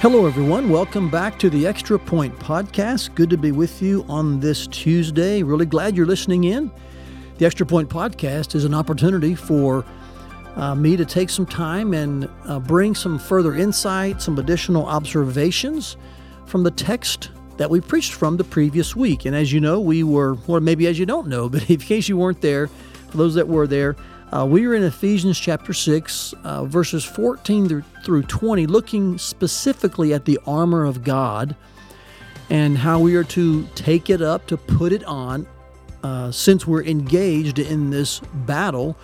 Hello, everyone. Welcome back to the Extra Point Podcast. Good to be with you on this Tuesday. Really glad you're listening in. The Extra Point Podcast is an opportunity for uh, me to take some time and uh, bring some further insight, some additional observations from the text that we preached from the previous week. And as you know, we were, or maybe as you don't know, but in case you weren't there, for those that were there, uh, we are in Ephesians chapter 6, uh, verses 14 through 20, looking specifically at the armor of God and how we are to take it up, to put it on, uh, since we're engaged in this battle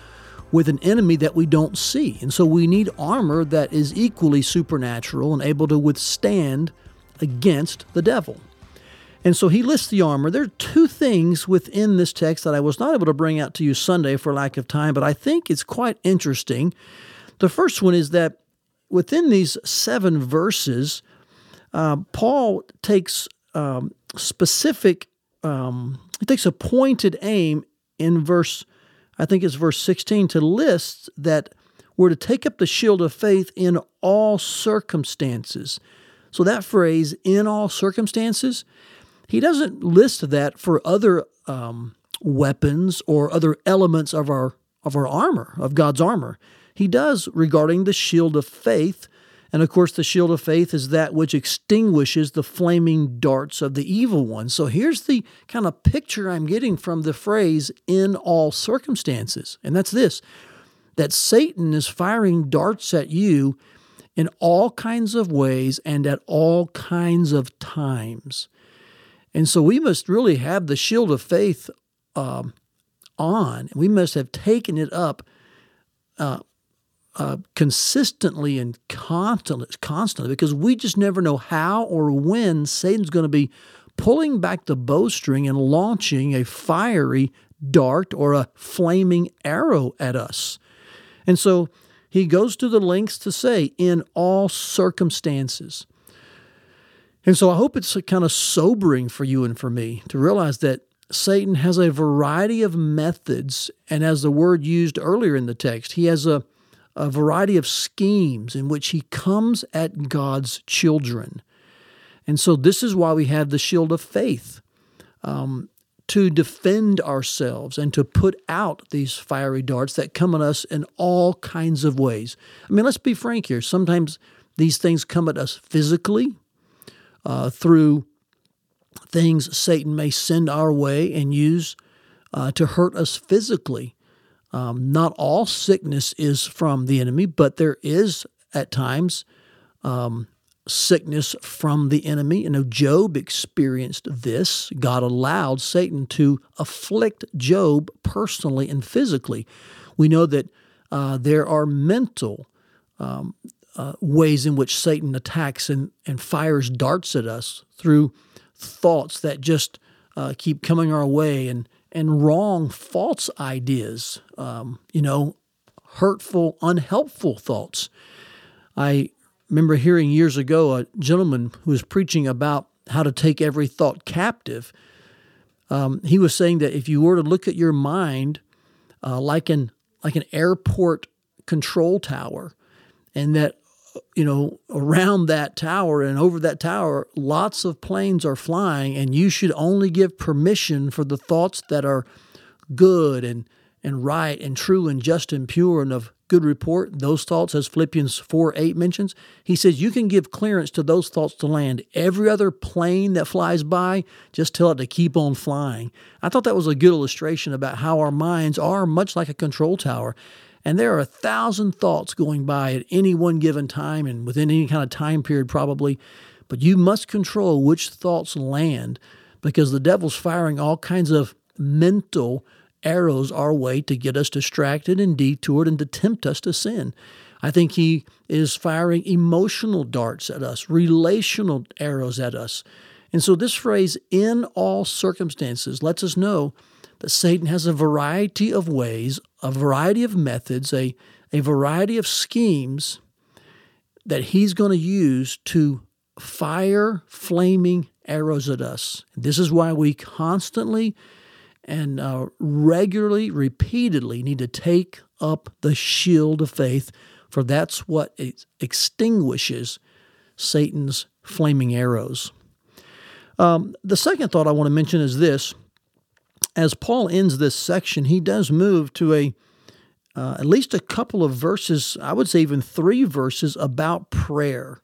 with an enemy that we don't see. And so we need armor that is equally supernatural and able to withstand against the devil. And so he lists the armor. There are two things within this text that I was not able to bring out to you Sunday for lack of time, but I think it's quite interesting. The first one is that within these seven verses, uh, Paul takes um, specific, um, he takes a pointed aim in verse, I think it's verse 16, to list that we're to take up the shield of faith in all circumstances. So that phrase, in all circumstances, he doesn't list that for other um, weapons or other elements of our of our armor, of God's armor. He does regarding the shield of faith. And of course, the shield of faith is that which extinguishes the flaming darts of the evil one. So here's the kind of picture I'm getting from the phrase in all circumstances. And that's this that Satan is firing darts at you in all kinds of ways and at all kinds of times. And so we must really have the shield of faith um, on. We must have taken it up uh, uh, consistently and constantly, constantly, because we just never know how or when Satan's going to be pulling back the bowstring and launching a fiery dart or a flaming arrow at us. And so he goes to the lengths to say, in all circumstances. And so I hope it's kind of sobering for you and for me to realize that Satan has a variety of methods, and as the word used earlier in the text, he has a, a variety of schemes in which he comes at God's children. And so this is why we have the shield of faith um, to defend ourselves and to put out these fiery darts that come at us in all kinds of ways. I mean, let's be frank here. Sometimes these things come at us physically uh, through things Satan may send our way and use uh, to hurt us physically. Um, not all sickness is from the enemy, but there is at times um, sickness from the enemy. You know, Job experienced this. God allowed Satan to afflict Job personally and physically. We know that uh, there are mental um, uh, ways in which Satan attacks and, and fires darts at us through thoughts that just uh, keep coming our way and, and wrong, false ideas, um, you know, hurtful, unhelpful thoughts. I remember hearing years ago a gentleman who was preaching about how to take every thought captive. Um, he was saying that if you were to look at your mind uh, like an like an airport control tower, and that you know, around that tower and over that tower, lots of planes are flying, and you should only give permission for the thoughts that are good and, and right and true and just and pure and of good report. Those thoughts, as Philippians 4 8 mentions, he says you can give clearance to those thoughts to land. Every other plane that flies by, just tell it to keep on flying. I thought that was a good illustration about how our minds are much like a control tower. And there are a thousand thoughts going by at any one given time and within any kind of time period, probably. But you must control which thoughts land because the devil's firing all kinds of mental arrows our way to get us distracted and detoured and to tempt us to sin. I think he is firing emotional darts at us, relational arrows at us. And so, this phrase, in all circumstances, lets us know that Satan has a variety of ways, a variety of methods, a, a variety of schemes that he's going to use to fire flaming arrows at us. This is why we constantly and uh, regularly, repeatedly need to take up the shield of faith, for that's what extinguishes Satan's flaming arrows. Um, the second thought I want to mention is this. As Paul ends this section, he does move to a uh, at least a couple of verses, I would say even three verses about prayer.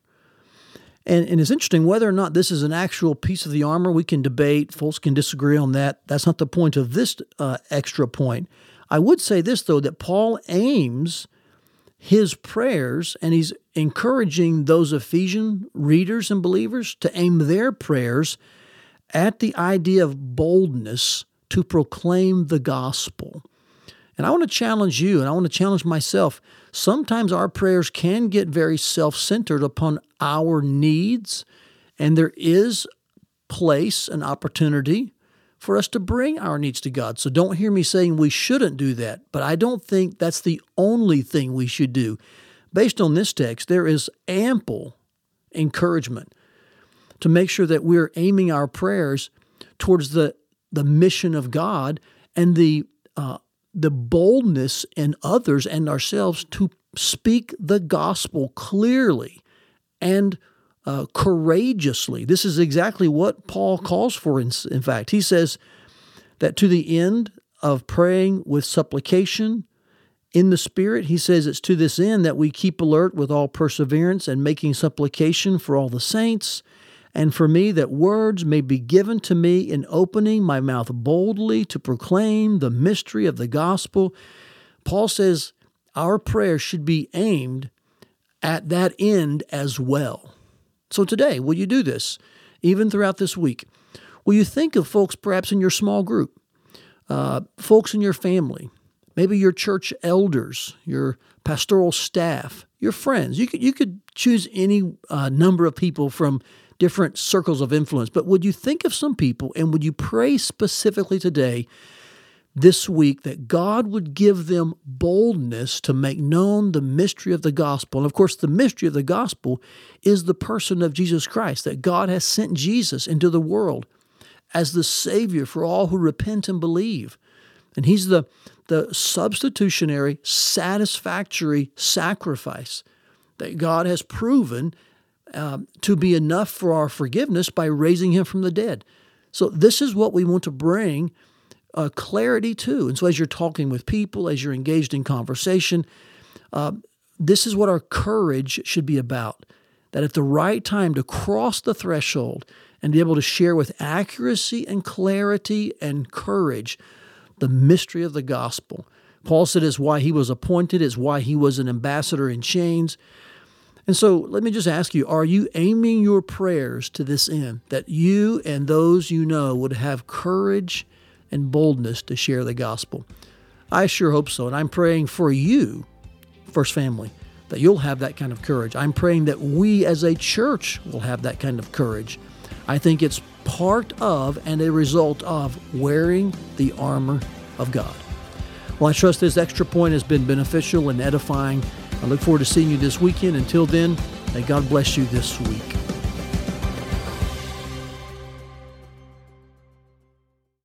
And, and, it's interesting whether or not this is an actual piece of the armor. We can debate. Folks can disagree on that. That's not the point of this uh, extra point. I would say this, though, that Paul aims his prayers and he's encouraging those Ephesian readers and believers to aim their prayers at the idea of boldness to proclaim the gospel. And I want to challenge you and I want to challenge myself. Sometimes our prayers can get very self centered upon our needs, and there is place and opportunity for us to bring our needs to God. So don't hear me saying we shouldn't do that, but I don't think that's the only thing we should do. Based on this text, there is ample encouragement to make sure that we're aiming our prayers towards the, the mission of God and the uh, the boldness in others and ourselves to speak the gospel clearly and uh, courageously. This is exactly what Paul calls for, in, in fact. He says that to the end of praying with supplication in the Spirit, he says it's to this end that we keep alert with all perseverance and making supplication for all the saints and for me that words may be given to me in opening my mouth boldly to proclaim the mystery of the gospel. Paul says our prayer should be aimed at that end as well. So today, will you do this? Even throughout this week, will you think of folks perhaps in your small group, uh, folks in your family, maybe your church elders, your pastoral staff, your friends? You could you could choose any uh, number of people from different circles of influence. But would you think of some people and would you pray specifically today, this week, that God would give them boldness to make known the mystery of the gospel? And of course, the mystery of the gospel is the person of Jesus Christ, that God has sent Jesus into the world as the Savior for all who repent and believe. And He's the, the substitutionary, satisfactory sacrifice that God has proven um, to be enough for our forgiveness by raising him from the dead. So, this is what we want to bring uh, clarity to. And so, as you're talking with people, as you're engaged in conversation, uh, this is what our courage should be about. That at the right time to cross the threshold and be able to share with accuracy and clarity and courage the mystery of the gospel. Paul said it's why he was appointed, it's why he was an ambassador in chains. And so let me just ask you are you aiming your prayers to this end that you and those you know would have courage and boldness to share the gospel? I sure hope so. And I'm praying for you, First Family, that you'll have that kind of courage. I'm praying that we as a church will have that kind of courage. I think it's part of and a result of wearing the armor of God. Well, I trust this extra point has been beneficial and edifying I look forward to seeing you this weekend. Until then, may God bless you this week.